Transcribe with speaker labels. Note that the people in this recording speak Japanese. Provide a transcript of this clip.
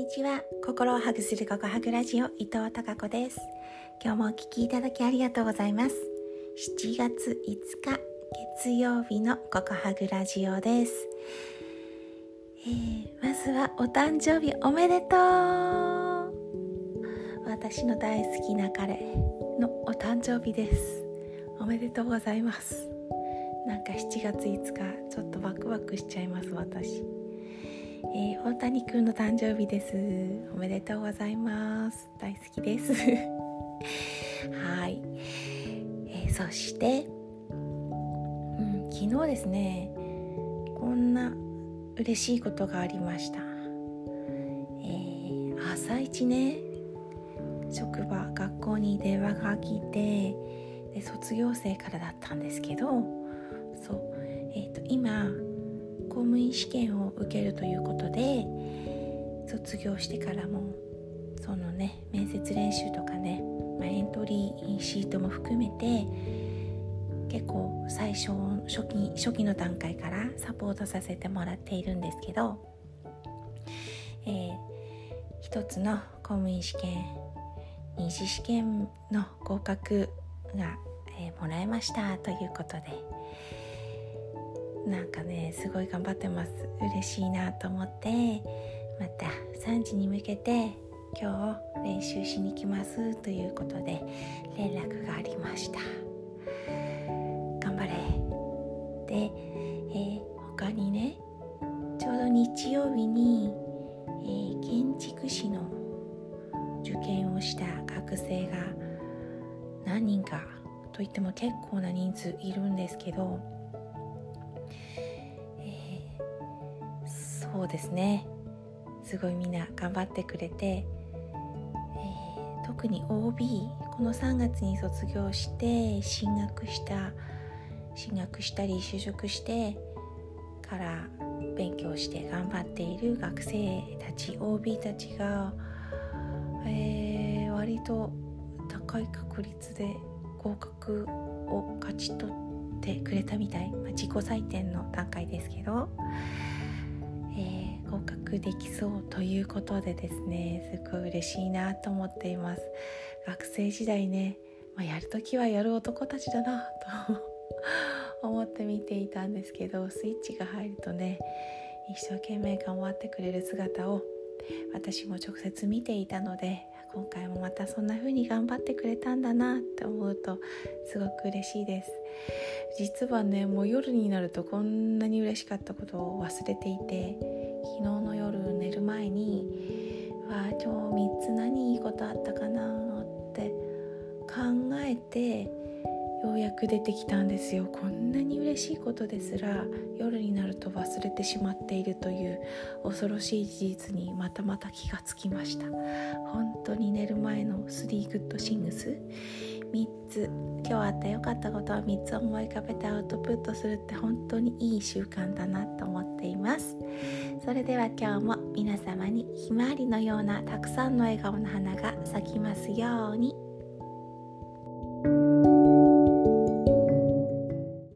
Speaker 1: にちは。心をハグするココハグラジオ伊藤孝子です。今日もお聞きいただきありがとうございます。7月5日月曜日のココハグラジオです、えー、まずはお誕生日おめでとう。私の大好きな彼のお誕生日です。おめでとうございます。なんか7月5日ちょっとワクワクしちゃいます私。えー、大谷くんの誕生日です。おめでとうございます。大好きです。はい、えー、そして、うん、昨日ですねこんな嬉しいことがありました、えー、朝一ね職場学校に電話が来てで卒業生からだったんですけどそう、えーと今公務員試験を受けるということで卒業してからもそのね面接練習とかね、まあ、エントリーシートも含めて結構最初初期初期の段階からサポートさせてもらっているんですけど、えー、一つの公務員試験二次試験の合格が、えー、もらえましたということでなんかねすごい頑張ってます。嬉しいなと思ってまた3時に向けて今日練習しに来ますということで連絡がありました。頑張れ。で、えー、他にねちょうど日曜日に、えー、建築士の受験をした学生が何人かといっても結構な人数いるんですけどそうですね。すごいみんな頑張ってくれて、えー、特に OB この3月に卒業して進学した進学したり就職してから勉強して頑張っている学生たち OB たちが、えー、割と高い確率で合格を勝ち取ってくれたみたい、まあ、自己採点の段階ですけど。えー、合格できそうということでですねすごい嬉しいなと思っています。学生時代ね、まあ、やるときはやる男たちだなと 思って見ていたんですけどスイッチが入るとね一生懸命頑張ってくれる姿を私も直接見ていたので今回もまたそんな風に頑張ってくれたんだなって思うとすごく嬉しいです。実はねもう夜になるとこんなに嬉しかったことを忘れていて昨日の夜寝る前にわあ今日3つ何いいことあったかなって考えてようやく出てきたんですよ。こんなに嬉しいことですら夜になると忘れてしまっているという恐ろしい事実にまたまた気がつきました。本当に寝る前の3グッドシングス？3つ。今日あった良かったことを3つ思い浮かべてアウトプットするって本当にいい習慣だなと思っています。それでは今日も皆様にひまわりのようなたくさんの笑顔の花が咲きますように。